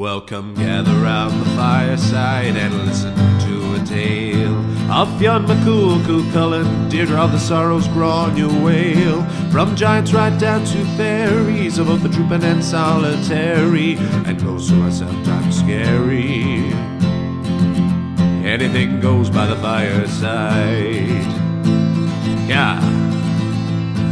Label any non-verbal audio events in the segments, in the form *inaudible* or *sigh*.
Welcome, gather round the fireside and listen to a tale of Fionn McCool, Cú Chulainn, Deirdre of the Sorrows, Gráinne Mhaol. From giants right down to fairies, of both the trooping and solitary, and oh, those who are sometimes scary. Anything goes by the fireside. Yeah.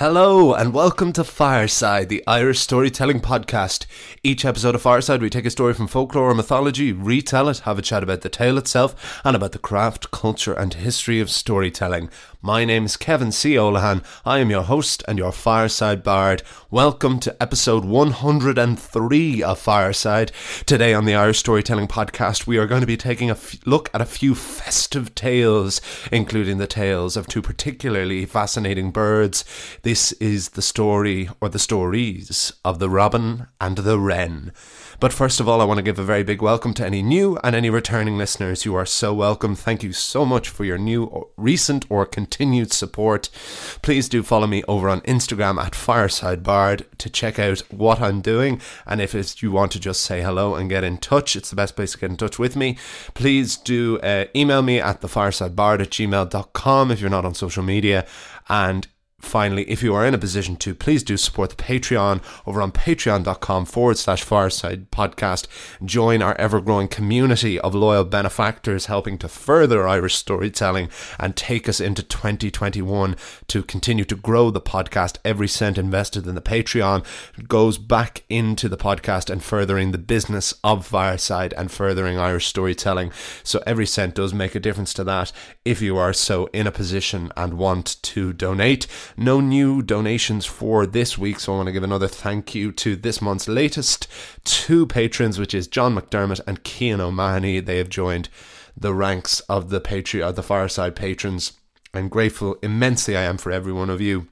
Hello and welcome to Fireside, the Irish storytelling podcast. Each episode of Fireside, we take a story from folklore or mythology, retell it, have a chat about the tale itself, and about the craft, culture, and history of storytelling. My name is Kevin C. Olohan. I am your host and your Fireside Bard. Welcome to episode 103 of Fireside. Today on the Irish Storytelling Podcast, we are going to be taking a f- look at a few festive tales, including the tales of two particularly fascinating birds. This is the story, or the stories, of the robin and the wren. But first of all, I want to give a very big welcome to any new and any returning listeners. You are so welcome. Thank you so much for your new, recent, or continued support. Please do follow me over on Instagram at Fireside Bard to check out what I'm doing. And if you want to just say hello and get in touch, it's the best place to get in touch with me. Please do uh, email me at thefiresidebard at gmail.com if you're not on social media. And finally, if you are in a position to, please do support the Patreon over on patreon.com forward slash fireside podcast. Join our ever growing community of loyal benefactors helping to further Irish storytelling and take us into 2021 to continue to grow the podcast. Every cent invested in the Patreon goes back into the podcast and furthering the business of Fireside and furthering Irish storytelling. So every cent does make a difference to that if you are so in a position and want to donate. No new donations for this week, so I want to give another thank you to this month's latest two patrons, which is John McDermott and Cian O'Mahony. They have joined the ranks of the Patreon, the Fireside patrons. I'm grateful immensely I am for every one of you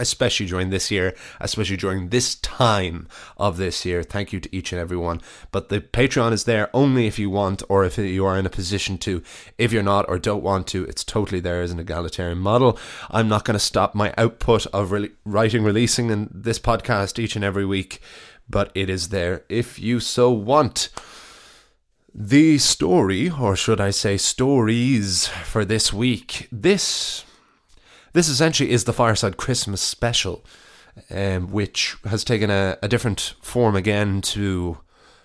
especially during this year, especially during this time of this year. Thank you to each and every one. But the Patreon is there only if you want or if you are in a position to. If you're not or don't want to, it's totally there as an egalitarian model. I'm not going to stop my output of re- writing, releasing in this podcast each and every week, but it is there if you so want. The story, or should I say stories, for this week. This this essentially is the Fireside Christmas special, um, which has taken a, a different form again to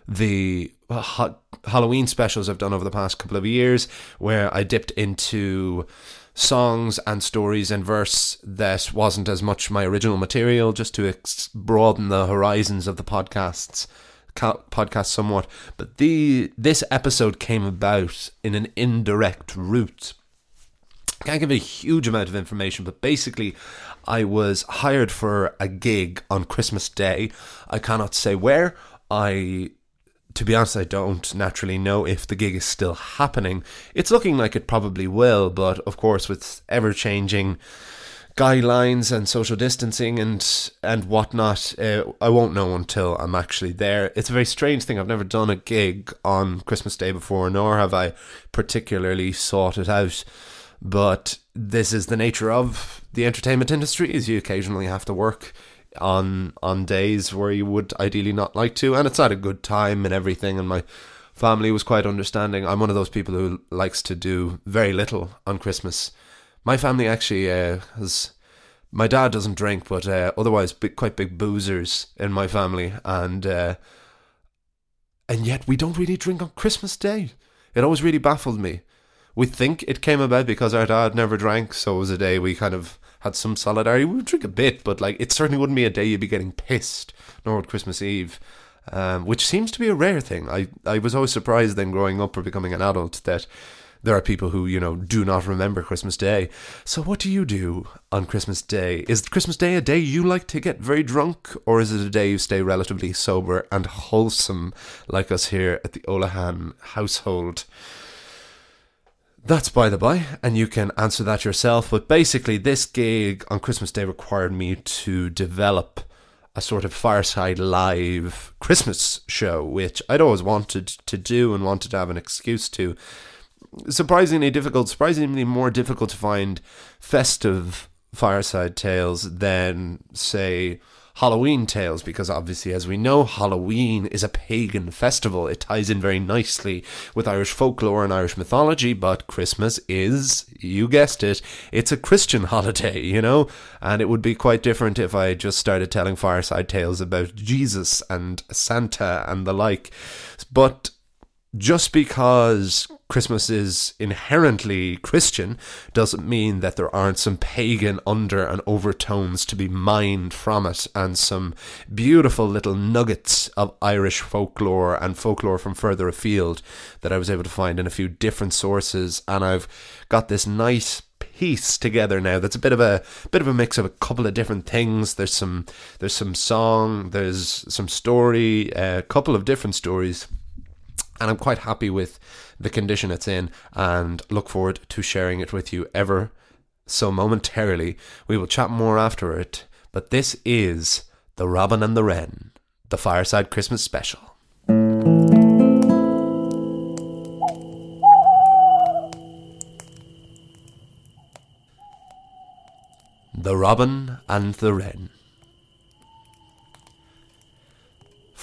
the ha- Halloween specials I've done over the past couple of years, where I dipped into songs and stories and verse that wasn't as much my original material, just to ex- broaden the horizons of the podcasts podcast somewhat. But the this episode came about in an indirect route can't give a huge amount of information, but basically, I was hired for a gig on Christmas Day. I cannot say where. I, to be honest, I don't naturally know if the gig is still happening. It's looking like it probably will, but of course, with ever changing guidelines and social distancing and and whatnot, uh, I won't know until I'm actually there. It's a very strange thing. I've never done a gig on Christmas Day before, nor have I particularly sought it out. But this is the nature of the entertainment industry: is you occasionally have to work on on days where you would ideally not like to, and it's at a good time and everything. And my family was quite understanding. I'm one of those people who likes to do very little on Christmas. My family actually uh, has. My dad doesn't drink, but uh, otherwise, big, quite big boozers in my family, and uh, and yet we don't really drink on Christmas Day. It always really baffled me. We think it came about because our dad never drank, so it was a day we kind of had some solidarity. We would drink a bit, but like it certainly wouldn't be a day you'd be getting pissed, nor would Christmas Eve. Um, which seems to be a rare thing. I, I was always surprised then growing up or becoming an adult that there are people who, you know, do not remember Christmas Day. So, what do you do on Christmas Day? Is Christmas Day a day you like to get very drunk, or is it a day you stay relatively sober and wholesome, like us here at the Olohan household? That's by the by, and you can answer that yourself. But basically, this gig on Christmas Day required me to develop a sort of fireside live Christmas show, which I'd always wanted to do and wanted to have an excuse to. Surprisingly difficult, surprisingly more difficult to find festive fireside tales than, say, Halloween tales because obviously, as we know, Halloween is a pagan festival. It ties in very nicely with Irish folklore and Irish mythology, but Christmas is, you guessed it, it's a Christian *laughs* holiday, you know? And it would be quite different if I just started telling fireside tales about Jesus and Santa and the like. But just because Christmas is inherently Christian doesn't mean that there aren't some pagan under and overtones to be mined from it and some beautiful little nuggets of Irish folklore and folklore from further afield that I was able to find in a few different sources. And I've got this nice piece together now that's a bit of a bit of a mix of a couple of different things. There's some there's some song there's some story a couple of different stories and I'm quite happy with the condition it's in and look forward to sharing it with you ever so momentarily. We will chat more after it, but this is The Robin and the Wren, the Fireside Christmas Special. The Robin and the Wren.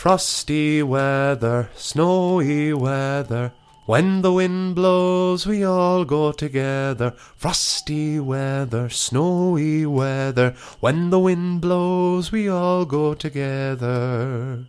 Frosty weather, snowy weather, when the wind blows, we all go together. Frosty weather, snowy weather, when the wind blows, we all go together.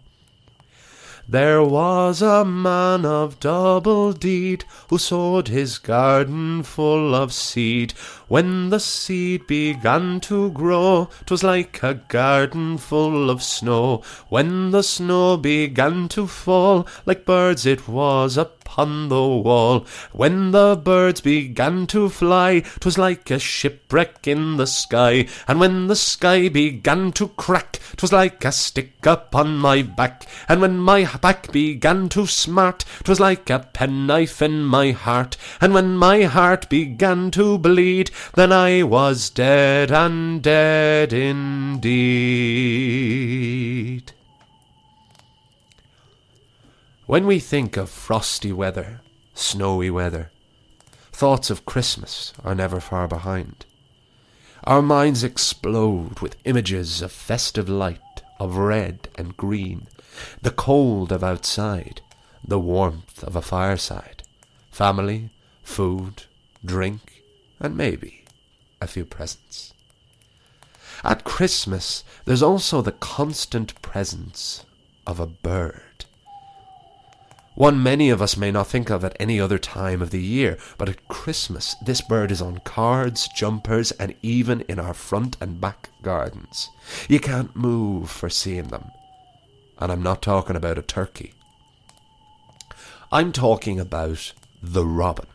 There was a man of double deed who sowed his garden full of seed. When the seed began to grow, 'twas like a garden full of snow. When the snow began to fall, like birds it was upon the wall. When the birds began to fly, 'twas like a shipwreck in the sky. And when the sky began to crack, 'twas like a stick upon my back. And when my back began to smart, 'twas like a penknife in my heart. And when my heart began to bleed, then I was dead and dead indeed. When we think of frosty weather, snowy weather, thoughts of Christmas are never far behind. Our minds explode with images of festive light, of red and green, the cold of outside, the warmth of a fireside, family, food, drink, and maybe a few presents. At Christmas, there's also the constant presence of a bird. One many of us may not think of at any other time of the year, but at Christmas this bird is on cards, jumpers, and even in our front and back gardens. You can't move for seeing them. And I'm not talking about a turkey. I'm talking about the robin.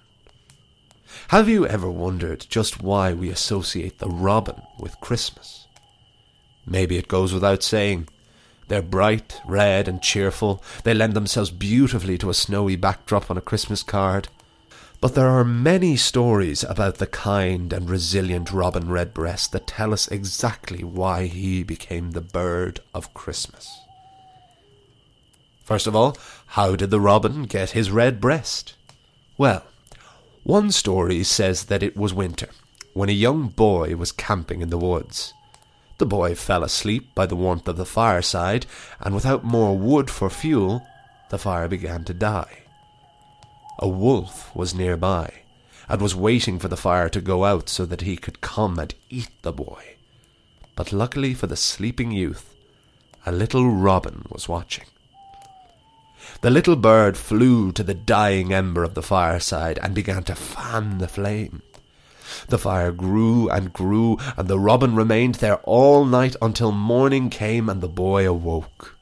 Have you ever wondered just why we associate the robin with Christmas? Maybe it goes without saying they're bright, red, and cheerful. They lend themselves beautifully to a snowy backdrop on a Christmas card. But there are many stories about the kind and resilient Robin Redbreast that tell us exactly why he became the bird of Christmas. First of all, how did the robin get his red breast? Well, one story says that it was winter, when a young boy was camping in the woods. The boy fell asleep by the warmth of the fireside, and without more wood for fuel, the fire began to die. A wolf was nearby, and was waiting for the fire to go out so that he could come and eat the boy. But luckily for the sleeping youth, a little robin was watching. The little bird flew to the dying ember of the fireside and began to fan the flame. The fire grew and grew, and the robin remained there all night until morning came and the boy awoke.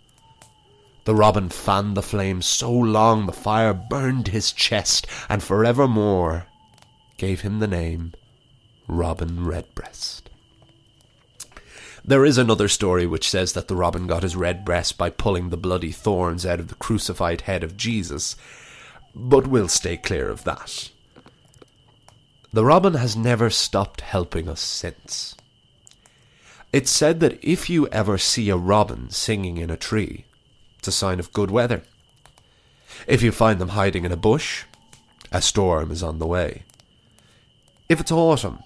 The robin fanned the flame so long the fire burned his chest, and forevermore gave him the name Robin Redbreast. There is another story which says that the robin got his red breast by pulling the bloody thorns out of the crucified head of Jesus, but we'll stay clear of that. The robin has never stopped helping us since. It's said that if you ever see a robin singing in a tree, it's a sign of good weather. If you find them hiding in a bush, a storm is on the way. If it's autumn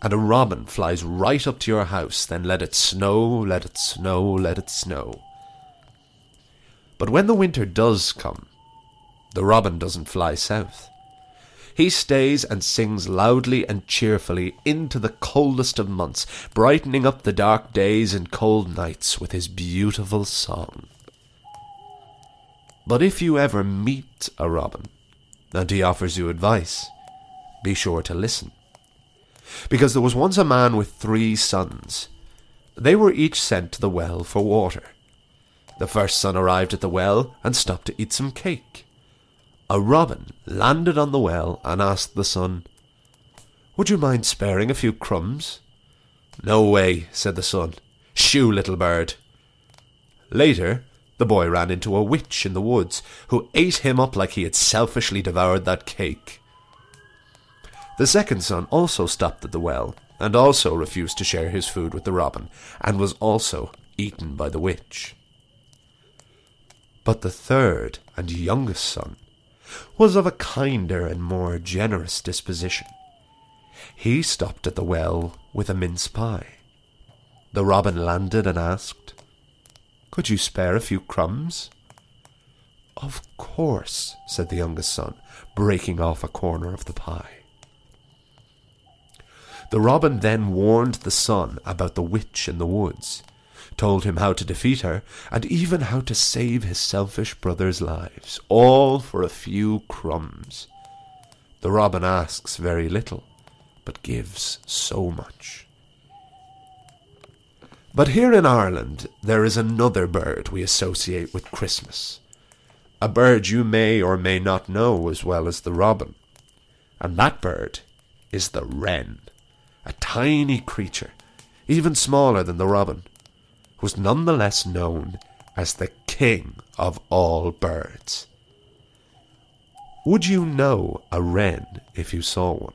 and a robin flies right up to your house, then let it snow, let it snow, let it snow. But when the winter does come, the robin doesn't fly south. He stays and sings loudly and cheerfully into the coldest of months, brightening up the dark days and cold nights with his beautiful song. But if you ever meet a robin and he offers you advice, be sure to listen. Because there was once a man with three sons. They were each sent to the well for water. The first son arrived at the well and stopped to eat some cake. A robin landed on the well and asked the son, Would you mind sparing a few crumbs? No way, said the son. Shoo, little bird. Later, the boy ran into a witch in the woods, who ate him up like he had selfishly devoured that cake. The second son also stopped at the well, and also refused to share his food with the robin, and was also eaten by the witch. But the third and youngest son was of a kinder and more generous disposition. He stopped at the well with a mince pie. The robin landed and asked, could you spare a few crumbs? Of course, said the youngest son, breaking off a corner of the pie. The robin then warned the son about the witch in the woods, told him how to defeat her, and even how to save his selfish brothers' lives, all for a few crumbs. The robin asks very little, but gives so much. But here in Ireland, there is another bird we associate with Christmas. A bird you may or may not know as well as the robin. And that bird is the wren, a tiny creature, even smaller than the robin, who's nonetheless known as the king of all birds. Would you know a wren if you saw one?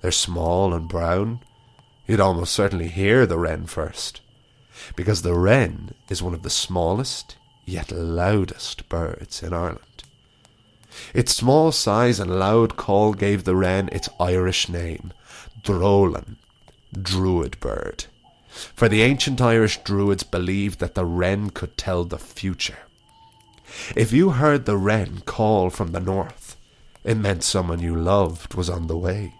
They're small and brown, you'd almost certainly hear the wren first, because the wren is one of the smallest yet loudest birds in Ireland. Its small size and loud call gave the wren its Irish name, Drolan, druid bird. For the ancient Irish druids believed that the wren could tell the future. If you heard the wren call from the north, it meant someone you loved was on the way.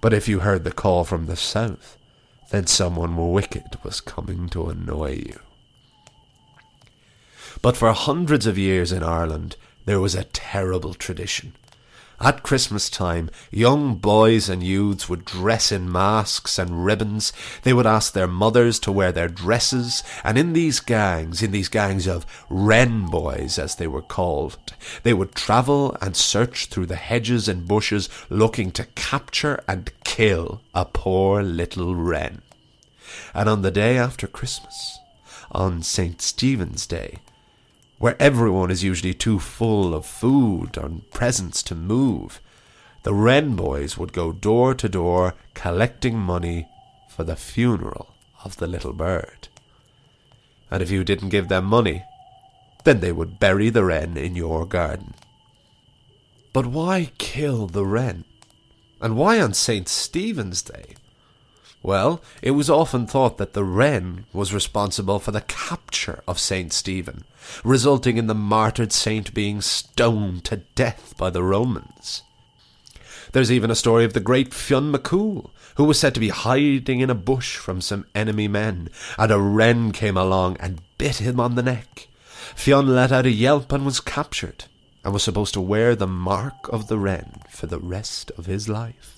But if you heard the call from the south, then someone wicked was coming to annoy you. But for hundreds of years in Ireland, there was a terrible tradition at Christmas time, young boys and youths would dress in masks and ribbons. They would ask their mothers to wear their dresses, and in these gangs, in these gangs of wren boys, as they were called, they would travel and search through the hedges and bushes, looking to capture and kill a poor little wren. And on the day after Christmas, on St. Stephen's Day, where everyone is usually too full of food and presents to move, the Wren boys would go door to door collecting money for the funeral of the little bird. And if you didn't give them money, then they would bury the wren in your garden. But why kill the wren? And why on St. Stephen's Day? Well, it was often thought that the wren was responsible for the capture of Saint Stephen, resulting in the martyred saint being stoned to death by the Romans. There's even a story of the great Fionn McCool, who was said to be hiding in a bush from some enemy men, and a wren came along and bit him on the neck. Fionn let out a yelp and was captured, and was supposed to wear the mark of the wren for the rest of his life.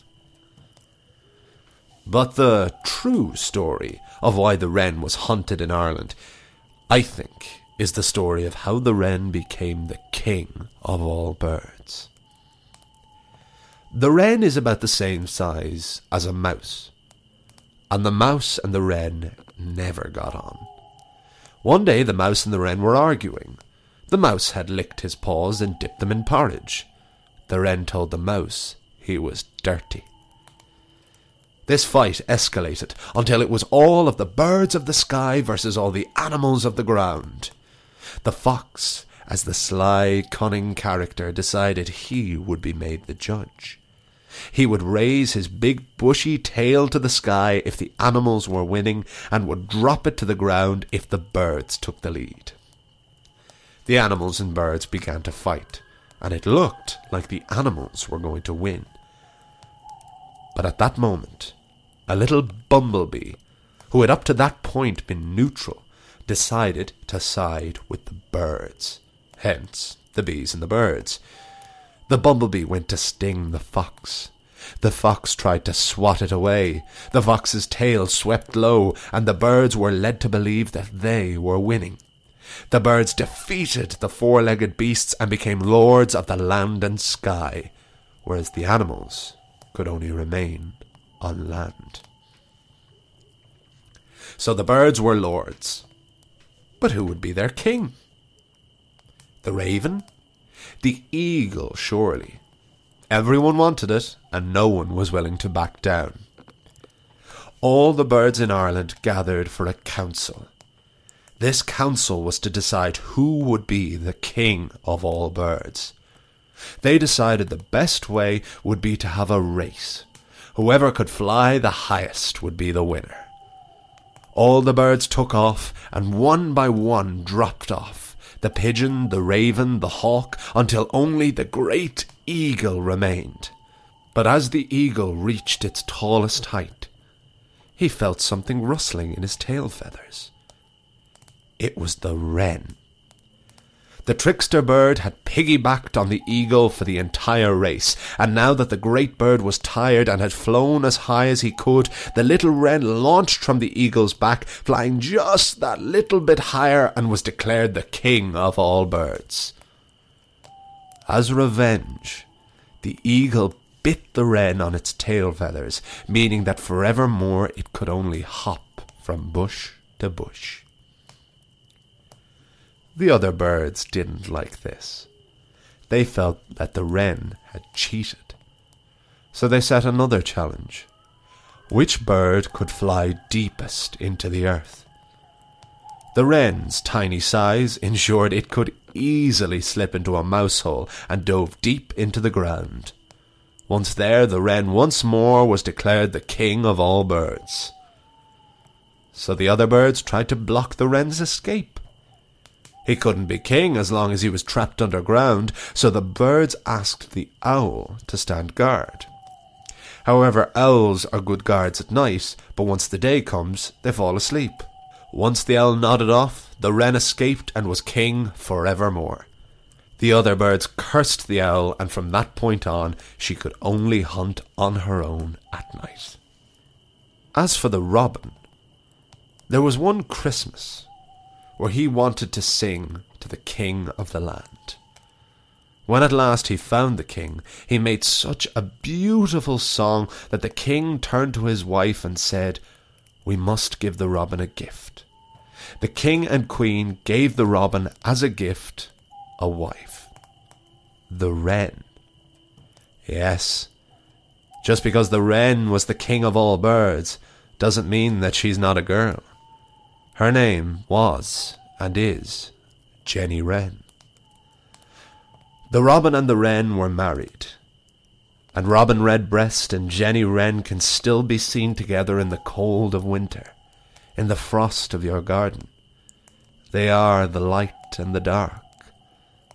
But the true story of why the wren was hunted in Ireland, I think, is the story of how the wren became the king of all birds. The wren is about the same size as a mouse, and the mouse and the wren never got on. One day the mouse and the wren were arguing. The mouse had licked his paws and dipped them in porridge. The wren told the mouse he was dirty. This fight escalated until it was all of the birds of the sky versus all the animals of the ground. The fox, as the sly, cunning character, decided he would be made the judge. He would raise his big bushy tail to the sky if the animals were winning, and would drop it to the ground if the birds took the lead. The animals and birds began to fight, and it looked like the animals were going to win. But at that moment, a little bumblebee, who had up to that point been neutral, decided to side with the birds. Hence, the bees and the birds. The bumblebee went to sting the fox. The fox tried to swat it away. The fox's tail swept low, and the birds were led to believe that they were winning. The birds defeated the four legged beasts and became lords of the land and sky, whereas the animals could only remain on land. So the birds were lords. But who would be their king? The raven? The eagle, surely. Everyone wanted it, and no one was willing to back down. All the birds in Ireland gathered for a council. This council was to decide who would be the king of all birds. They decided the best way would be to have a race. Whoever could fly the highest would be the winner. All the birds took off, and one by one dropped off the pigeon, the raven, the hawk, until only the great eagle remained. But as the eagle reached its tallest height, he felt something rustling in his tail feathers. It was the wren. The trickster bird had piggybacked on the eagle for the entire race, and now that the great bird was tired and had flown as high as he could, the little wren launched from the eagle's back, flying just that little bit higher, and was declared the king of all birds. As revenge, the eagle bit the wren on its tail feathers, meaning that forevermore it could only hop from bush to bush. The other birds didn't like this. They felt that the wren had cheated. So they set another challenge. Which bird could fly deepest into the earth? The wren's tiny size ensured it could easily slip into a mouse hole and dove deep into the ground. Once there, the wren once more was declared the king of all birds. So the other birds tried to block the wren's escape. He couldn't be king as long as he was trapped underground, so the birds asked the owl to stand guard. However, owls are good guards at night, but once the day comes, they fall asleep. Once the owl nodded off, the wren escaped and was king forevermore. The other birds cursed the owl, and from that point on, she could only hunt on her own at night. As for the robin, there was one Christmas where he wanted to sing to the king of the land. When at last he found the king, he made such a beautiful song that the king turned to his wife and said, We must give the robin a gift. The king and queen gave the robin as a gift a wife. The wren. Yes, just because the wren was the king of all birds doesn't mean that she's not a girl. Her name was, and is, Jenny Wren. The robin and the wren were married, and Robin Redbreast and Jenny Wren can still be seen together in the cold of winter, in the frost of your garden. They are the light and the dark,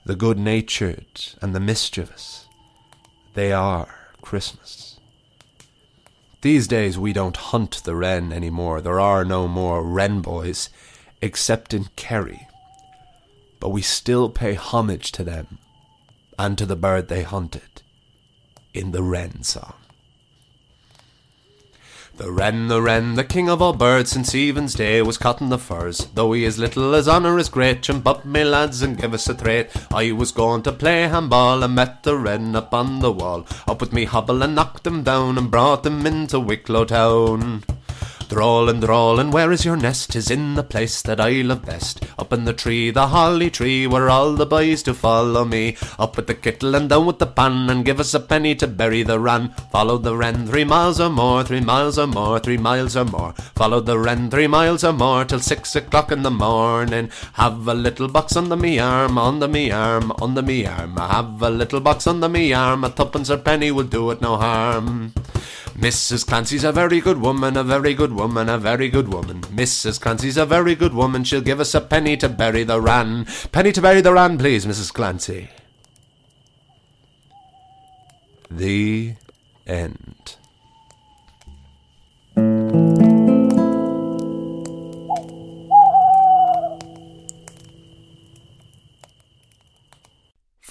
the good natured and the mischievous. They are Christmas. These days we don't hunt the wren any more. There are no more wren boys, except in Kerry. But we still pay homage to them and to the bird they hunted in the wren song. The wren, the wren, the king of all birds since Even's day was cutting the furs. Though he is little, his honour is great. Jump up, me lads, and give us a trade. I was going to play handball and met the wren up on the wall. Up with me hobble and knocked him down and brought him into Wicklow town. Drawlin', drawlin', where is your nest? Tis in the place that I love best. Up in the tree, the holly tree, where all the boys do follow me. Up with the kittle and down with the pan, and give us a penny to bury the wren. Follow the wren three miles or more, three miles or more, three miles or more. Follow the wren three miles or more till six o'clock in the morning. Have a little box under me arm, under me arm, under me arm. Have a little box under me arm, a tuppence or penny will do it no harm. Mrs. Clancy's a very good woman, a very good woman, a very good woman. Mrs. Clancy's a very good woman, she'll give us a penny to bury the ran. Penny to bury the ran, please, Mrs. Clancy. The end.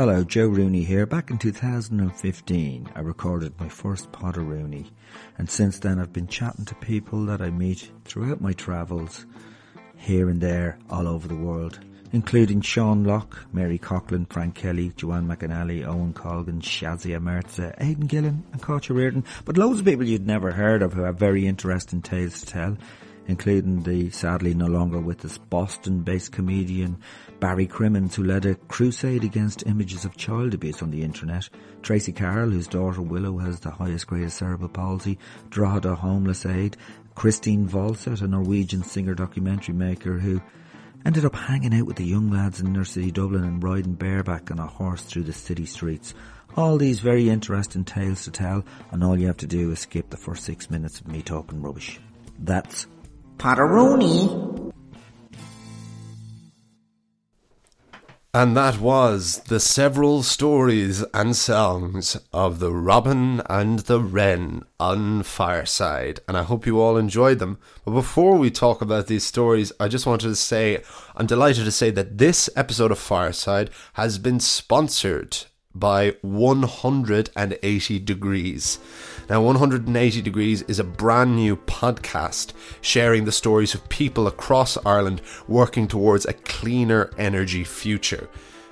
Hello, Joe Rooney here. Back in 2015, I recorded my first Potter Rooney, and since then I've been chatting to people that I meet throughout my travels, here and there, all over the world, including Sean Lock, Mary Coughlan, Frank Kelly, Joanne McNally, Owen Colgan, Shazia Mirza, Aidan Gillen, and Kocha Reardon, but loads of people you'd never heard of who have very interesting tales to tell including the sadly no longer with us Boston-based comedian Barry Crimmins, who led a crusade against images of child abuse on the internet, Tracy Carroll, whose daughter Willow has the highest grade of cerebral palsy, Drogheda Homeless Aid, Christine Volset, a Norwegian singer documentary maker who ended up hanging out with the young lads in inner city Dublin and riding bareback on a horse through the city streets. All these very interesting tales to tell, and all you have to do is skip the first six minutes of me talking rubbish. That's Potteroni. And that was the several stories and songs of the Robin and the Wren on Fireside. And I hope you all enjoyed them. But before we talk about these stories, I just wanted to say I'm delighted to say that this episode of Fireside has been sponsored by 180 Degrees. Now, 180 Degrees is a brand new podcast sharing the stories of people across Ireland working towards a cleaner energy future.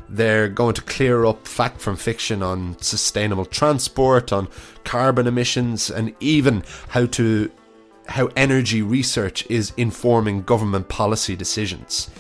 They're going to clear up fact from fiction on sustainable transport, on carbon emissions, and even how to how energy research is informing government policy decisions.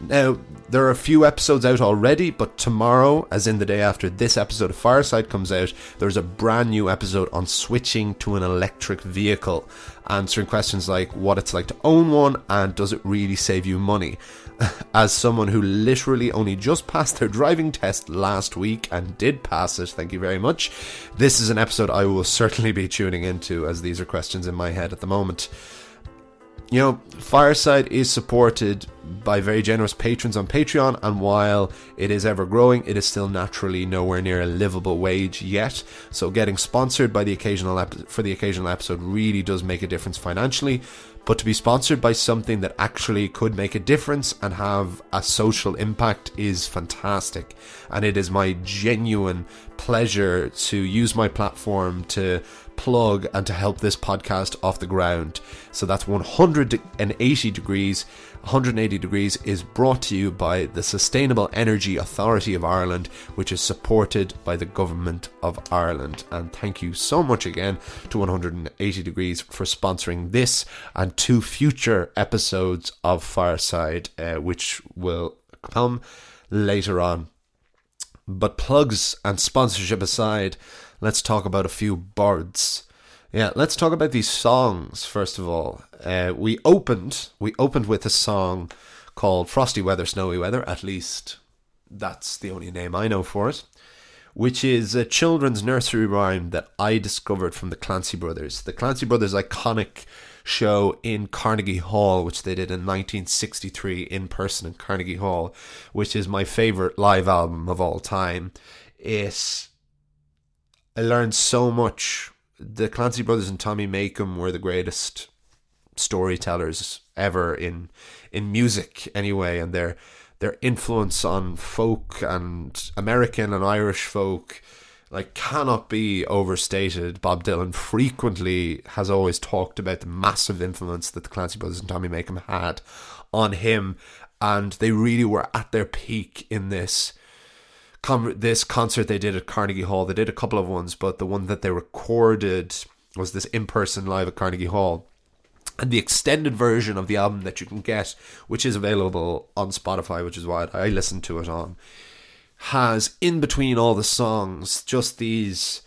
Now, there are a few episodes out already, but tomorrow, as in the day after this episode of Fireside comes out, there's a brand new episode on switching to an electric vehicle, answering questions like what it's like to own one and does it really save you money. *laughs* As someone who literally only just passed their driving test last week and did pass it, thank you very much, this is an episode I will certainly be tuning into as these are questions in my head at the moment. You know, Fireside is supported by very generous patrons on Patreon, and while it is ever growing, it is still naturally nowhere near a livable wage yet. So, getting sponsored by the occasional ep- for the occasional episode really does make a difference financially. But to be sponsored by something that actually could make a difference and have a social impact is fantastic. And it is my genuine pleasure to use my platform to plug and to help this podcast off the ground. So that's 180 degrees. 180 Degrees is brought to you by the Sustainable Energy Authority of Ireland, which is supported by the Government of Ireland. And thank you so much again to 180 Degrees for sponsoring this and two future episodes of Fireside, uh, which will come later on. But plugs and sponsorship aside, let's talk about a few birds. Yeah, let's talk about these songs first of all. Uh, we opened we opened with a song called "Frosty Weather, Snowy Weather." At least that's the only name I know for it. Which is a children's nursery rhyme that I discovered from the Clancy Brothers. The Clancy Brothers' iconic show in Carnegie Hall, which they did in 1963 in person in Carnegie Hall, which is my favorite live album of all time. It, I learned so much. The Clancy brothers and Tommy Makem were the greatest storytellers ever in in music anyway and their their influence on folk and American and Irish folk like cannot be overstated. Bob Dylan frequently has always talked about the massive influence that the Clancy Brothers and Tommy Makem had on him, and they really were at their peak in this. This concert they did at Carnegie Hall. They did a couple of ones, but the one that they recorded was this in person live at Carnegie Hall and the extended version of the album that you can get, which is available on Spotify, which is why I listen to it on, has in between all the songs just these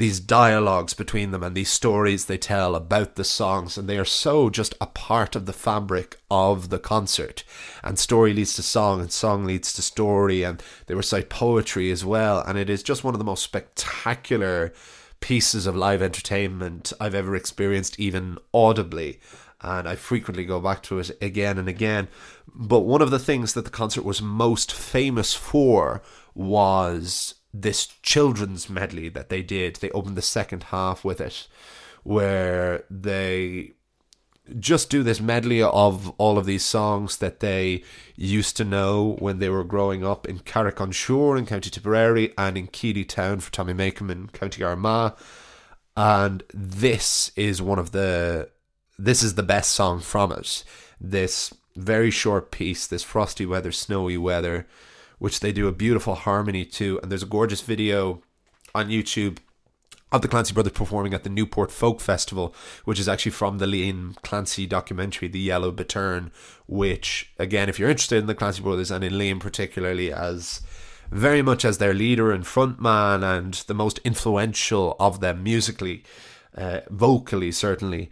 these dialogues between them and these stories they tell about the songs and they are so just a part of the fabric of the concert and story leads to song and song leads to story and they recite poetry as well and it is just one of the most spectacular pieces of live entertainment I've ever experienced, even audibly. And I frequently go back to it again and again. But one of the things that the concert was most famous for was this children's medley that they did. They opened the second half with it, where they just do this medley of all of these songs that they used to know when they were growing up in Carrick-on-Suir in County Tipperary and in Keady Town for Tommy Makem in County Armagh. And this is one of the this is the best song from it. This very short piece, this frosty weather, snowy weather, which they do a beautiful harmony to, and there's a gorgeous video on YouTube of the Clancy brothers performing at the Newport Folk Festival, which is actually from the Liam Clancy documentary, The Yellow Bittern, which, again, if you're interested in the Clancy brothers and in Liam particularly as very much as their leader and frontman and the most influential of them musically, uh, vocally certainly,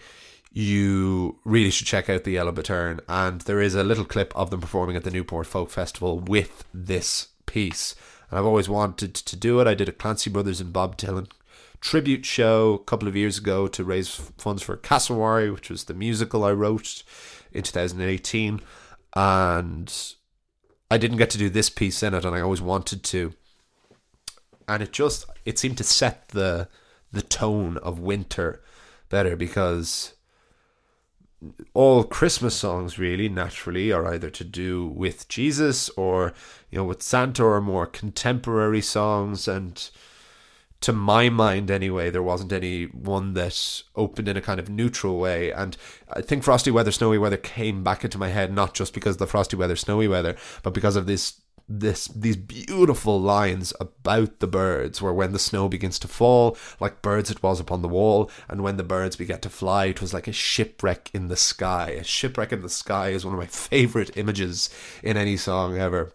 you really should check out The Yellow Bittern. And there is a little clip of them performing at the Newport Folk Festival with this piece. And I've always wanted to do it. I did a Clancy Brothers and Bob Dylan tribute show a couple of years ago to raise funds for Cassowary, which was the musical I wrote in 2018. And I didn't get to do this piece in it, and I always wanted to. And it just it seemed to set the the tone of winter better because all Christmas songs really naturally are either to do with Jesus or you know with Santa or more contemporary songs and to my mind anyway, there wasn't any one that opened in a kind of neutral way. And I think Frosty Weather, Snowy Weather came back into my head not just because of the Frosty Weather, Snowy Weather, but because of this this these beautiful lines about the birds where when the snow begins to fall like birds it was upon the wall and when the birds began to fly it was like a shipwreck in the sky a shipwreck in the sky is one of my favorite images in any song ever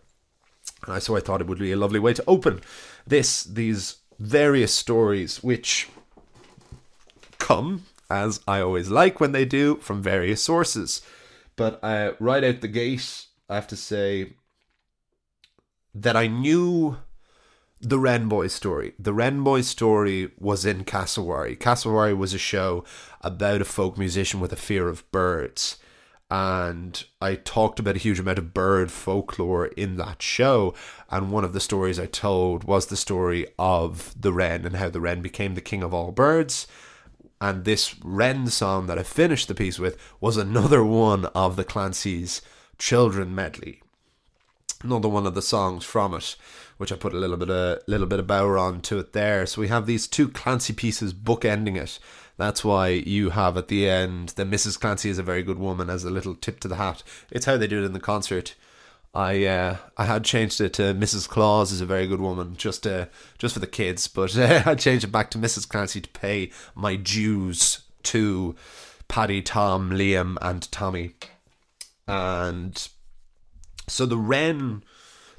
And so i thought it would be a lovely way to open this these various stories which come, as I always like when they do, from various sources. But uh, right out the gate, I have to say that I knew the Wren Boy story. The Wren Boy story was in Cassowary. Cassowary was a show about a folk musician with a fear of birds and I talked about a huge amount of bird folklore in that show. And one of the stories I told was the story of the wren and how the wren became the king of all birds. And this wren song that I finished the piece with was another one of the Clancy's children medley. Another one of the songs from it, which I put a little bit of little bit of bower on to it there. So we have these two Clancy pieces bookending it that's why you have at the end that Mrs. Clancy is a very good woman as a little tip to the hat. It's how they do it in the concert. I uh, I had changed it to Mrs. Claus is a very good woman just uh, just for the kids, but uh, *laughs* I changed it back to Mrs. Clancy to pay my dues to Paddy, Tom, Liam, and Tommy, and so the Wren,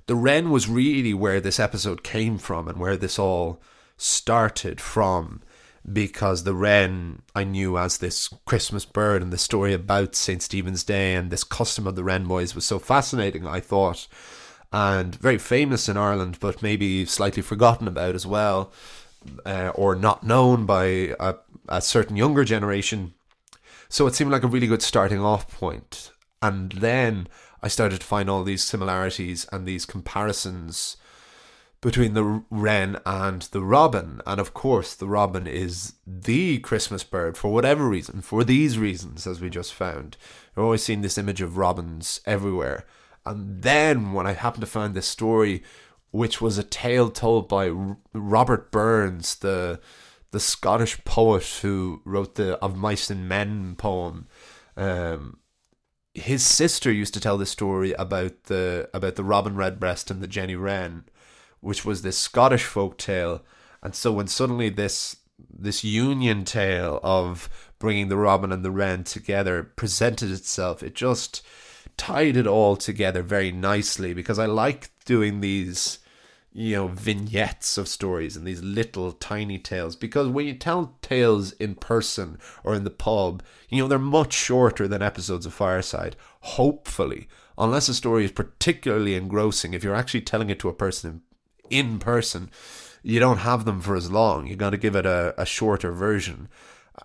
the Wren was really where this episode came from and where this all started from because the wren I knew as this Christmas bird and the story about St. Stephen's Day and this custom of the wren boys was so fascinating, I thought, and very famous in Ireland, but maybe slightly forgotten about as well, uh, or not known by a, a certain younger generation. So it seemed like a really good starting off point. And then I started to find all these similarities and these comparisons between the wren and the robin. And of course, the robin is the Christmas bird for whatever reason, for these reasons, as we just found. I've always seen this image of robins everywhere. And then when I happened to find this story, which was a tale told by Robert Burns, the the Scottish poet who wrote the Of Mice and Men poem, um, his sister used to tell this story about the about the robin redbreast and the Jenny Wren which was this Scottish folk tale. And so when suddenly this this union tale of bringing the robin and the wren together presented itself, it just tied it all together very nicely because I like doing these you know vignettes of stories and these little tiny tales because when you tell tales in person or in the pub you know they're much shorter than episodes of fireside hopefully unless a story is particularly engrossing if you're actually telling it to a person in person, you don't have them for as long. You got to give it a, a shorter version.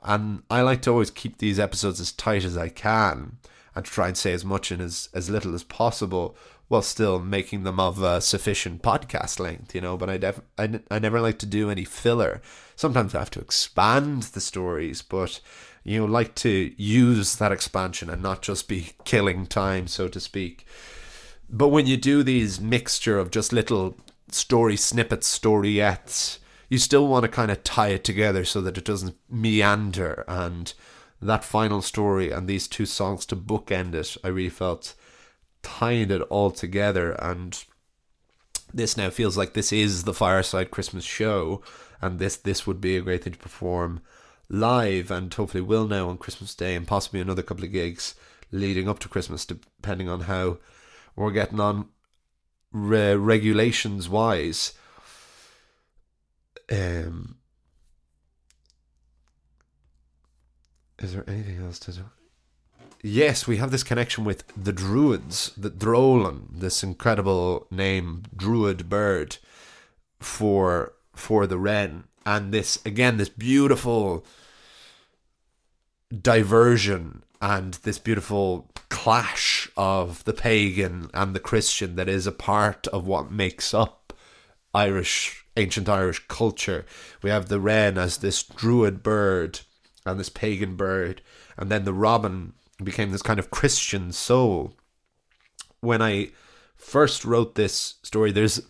And I like to always keep these episodes as tight as I can and try and say as much in as, as little as possible while still making them of uh, sufficient podcast length, you know. But I, def- I, I never like to do any filler. Sometimes I have to expand the stories, but you know, like to use that expansion and not just be *laughs* killing time, so to speak. But when you do these mixture of just little story snippets, storyettes, you still want to kind of tie it together so that it doesn't meander. And that final story and these two songs to bookend it, I really felt tying it all together. And this now feels like this is the Fireside Christmas show, and this this would be a great thing to perform live, and hopefully will now on Christmas Day, and possibly another couple of gigs leading up to Christmas, depending on how we're getting on re- regulations wise, um, is there anything else to do? Yes, we have this connection with the Druids, the Dreoilín, this incredible name, Druid bird, for for the wren, and this again, this beautiful diversion and this beautiful clash of the pagan and the Christian that is a part of what makes up Irish ancient Irish culture. We have the wren as this druid bird and this pagan bird, and then the robin became this kind of Christian soul. When I first wrote this story, there's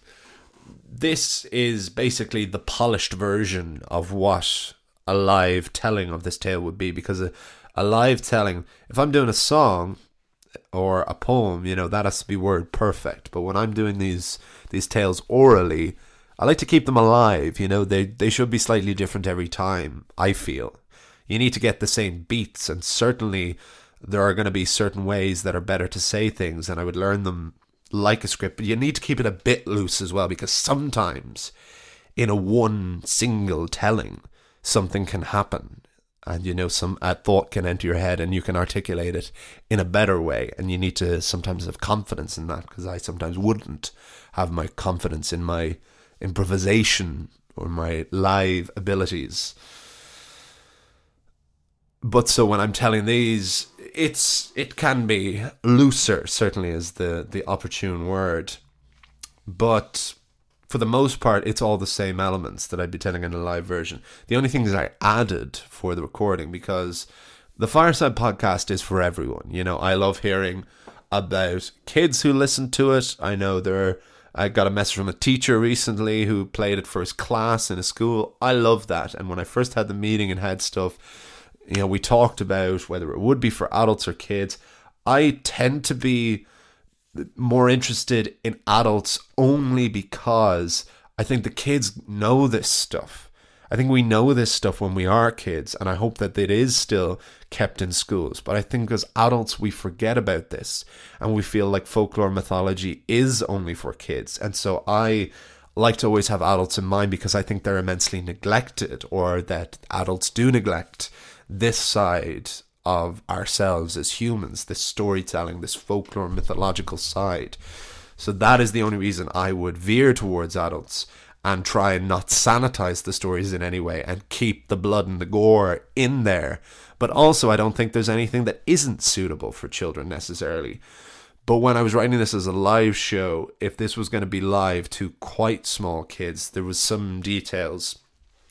this is basically the polished version of what a live telling of this tale would be because a, a live telling if i'm doing a song or a poem, you know, that has to be word perfect. But when I'm doing these these tales orally, I like to keep them alive, you know, they they should be slightly different every time, I feel. You need to get the same beats and certainly there are going to be certain ways that are better to say things and I would learn them like a script, but you need to keep it a bit loose as well because sometimes in a one single telling something can happen and you know some a thought can enter your head and you can articulate it in a better way and you need to sometimes have confidence in that because I sometimes wouldn't have my confidence in my improvisation or my live abilities but so when I'm telling these it's it can be looser certainly is the the opportune word but for the most part, it's all the same elements that I'd be telling in a live version. The only things I added for the recording because the Fireside podcast is for everyone. You know, I love hearing about kids who listen to it. I know there. I got a message from a teacher recently who played it for his class in a school. I love that. And when I first had the meeting and had stuff, you know, we talked about whether it would be for adults or kids. I tend to be more interested in adults only because I think the kids know this stuff. I think we know this stuff when we are kids, and I hope that it is still kept in schools. But I think as adults, we forget about this and we feel like folklore mythology is only for kids. And so I like to always have adults in mind because I think they're immensely neglected or that adults do neglect this side of ourselves as humans, this storytelling, this folklore mythological side. So that is the only reason I would veer towards adults. and try and not sanitize the stories in any way and keep the blood and the gore in there. But also, I don't think there's anything that isn't suitable for children necessarily. But when I was writing this as a live show, if this was going to be live to quite small kids, there was some details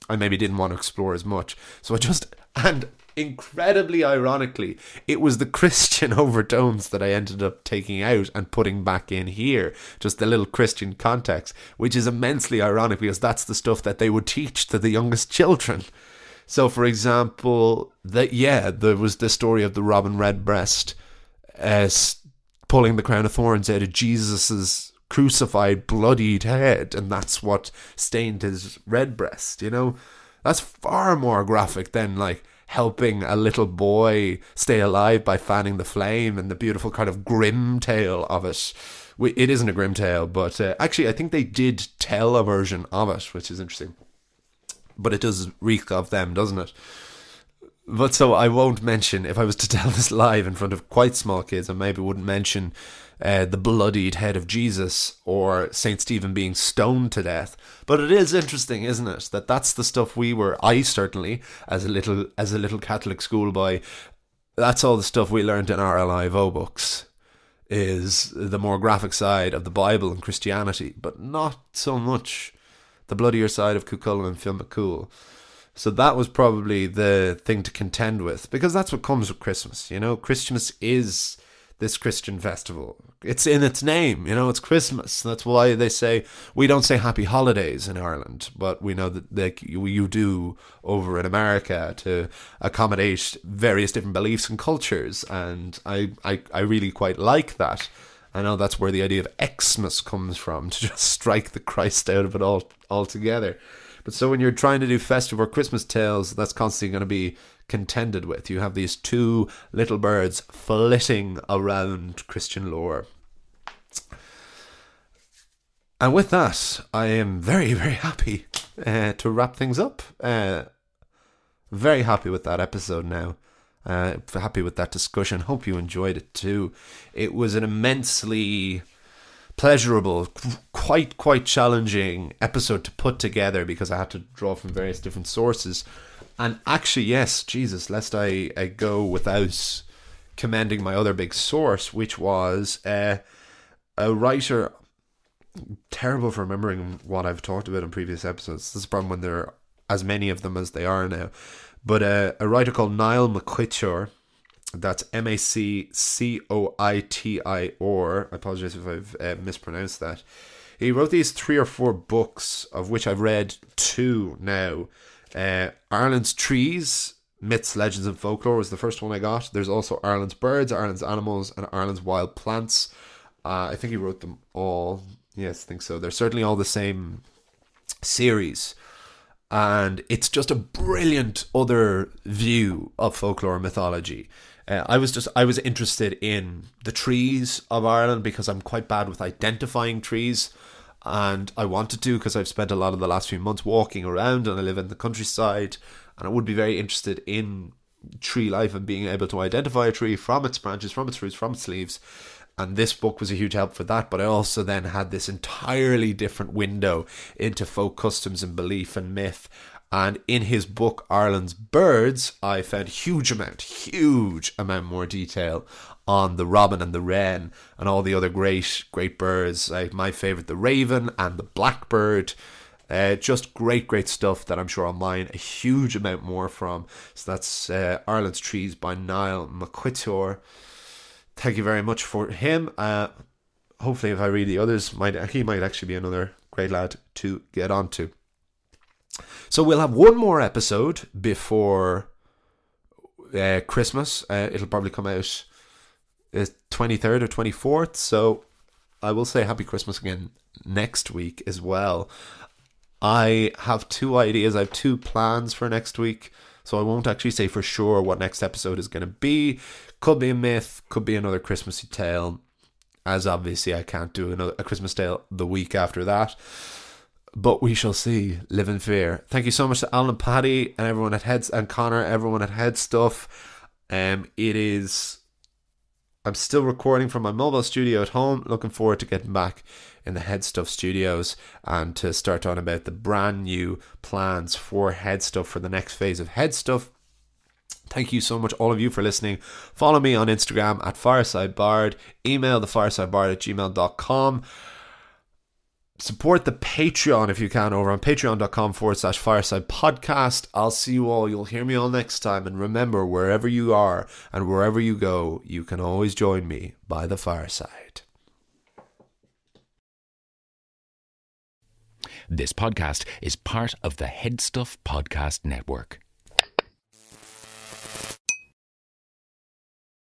I maybe didn't want to explore as much. So I just and incredibly ironically, it was the Christian *laughs* overtones that I ended up taking out and putting back in here. Just the little Christian context, which is immensely ironic because that's the stuff that they would teach to the youngest children. So, for example, that yeah, there was the story of the robin redbreast uh, pulling the crown of thorns out of Jesus's crucified, bloodied head, and that's what stained his redbreast. You know, that's far more graphic than like helping a little boy stay alive by fanning the flame and the beautiful kind of grim tale of it. It isn't a grim tale, but uh, actually, I think they did tell a version of it, which is interesting. But it does reek of them, doesn't it? But so I won't mention, if I was to *laughs* tell this live in front of quite small kids, I maybe wouldn't mention uh, the bloodied head of Jesus or Saint Stephen being stoned to death. But it is interesting, isn't it, that that's the stuff we were. I certainly, as a little as a little Catholic schoolboy, that's all the stuff we learned in our Alive-O books. Is the more graphic side of the Bible and Christianity, but not so much the bloodier side of Cuchulainn and Fionn McCool. So that was probably the thing to contend with because that's what comes with Christmas. You know, Christmas is this Christian festival. It's in its name, you know, it's Christmas. That's why they say we don't say happy holidays in Ireland, but we know that they, you do over in America to accommodate various different beliefs and cultures. And I, I, I really quite like that. I know that's where the idea of Xmas comes from, *laughs* to just strike the Christ out of it all altogether. But so when you're trying to do festive or Christmas tales, that's constantly going to be contended with. You have these two little birds flitting around Christian lore. And with that, I am very, very happy uh, to wrap things up. Uh, very happy with that episode now. Uh, happy with that discussion. Hope you enjoyed it too. It was an immensely pleasurable, quite quite challenging episode to put together because I had to draw from various different sources. And actually, yes, Jesus, lest I, I go without commending my other big source, which was uh, a writer. Terrible for remembering what I've talked about in previous episodes. This is a problem when there are as many of them as they are now. But uh, a writer called Niall MacCoitir, that's M A C C O I T I R. I apologize if I've uh, mispronounced that. He wrote these three or four books, of which I've read two now. Uh, Ireland's Trees, Myths, Legends, and Folklore was the first one I got. There's also Ireland's Birds, Ireland's Animals, and Ireland's Wild Plants. Uh, I think he wrote them all. Yes, I think so. They're certainly all the same series. And it's just a brilliant other view of folklore mythology. Uh, I was just I was interested in the trees of Ireland because I'm quite bad with identifying trees and I wanted to because I've spent a lot of the last few months walking around and I live in the countryside and I would be very interested in tree life and being able to identify a tree from its branches, from its roots, from its leaves. And this book was a huge help for that. But I also then had this entirely different window into folk customs and belief and myth and in his book Ireland's Birds, I found huge amount, huge amount more detail on the robin and the wren and all the other great, great birds. Like my favorite, the raven and the blackbird. Uh, just great, great stuff that I'm sure I'll mine a huge amount more from. So that's uh, Ireland's Trees by Niall MacCoitir. Thank you very much for him. Uh, hopefully, if I read the others, might he might actually be another great lad to get onto. So we'll have one more episode before uh, Christmas. Uh, it'll probably come out uh, twenty third or twenty fourth. So I will say Happy Christmas again next week as well. I have two ideas. I have two plans for next week. So I won't actually say for sure what next episode is going to be. Could be a myth. Could be another Christmassy tale. As obviously I can't do another a Christmas tale the week after that but we shall see. Live in fear. Thank you so much to Alan Patty and everyone at Heads and Connor, everyone at Head Stuff. Um, it is. I'm still recording from my mobile studio at home. Looking forward to getting back in the Head Stuff studios and to start on about the brand new plans for Head Stuff for the next phase of Head Stuff. Thank you so much, all of you, for listening. Follow me on Instagram at firesidebard. Email the firesidebard at gmail.com. Support the Patreon if you can over on patreon.com forward slash fireside podcast. I'll see you all. You'll hear me all next time. And remember, wherever you are and wherever you go, you can always join me by the fireside. This podcast is part of the Headstuff Podcast Network.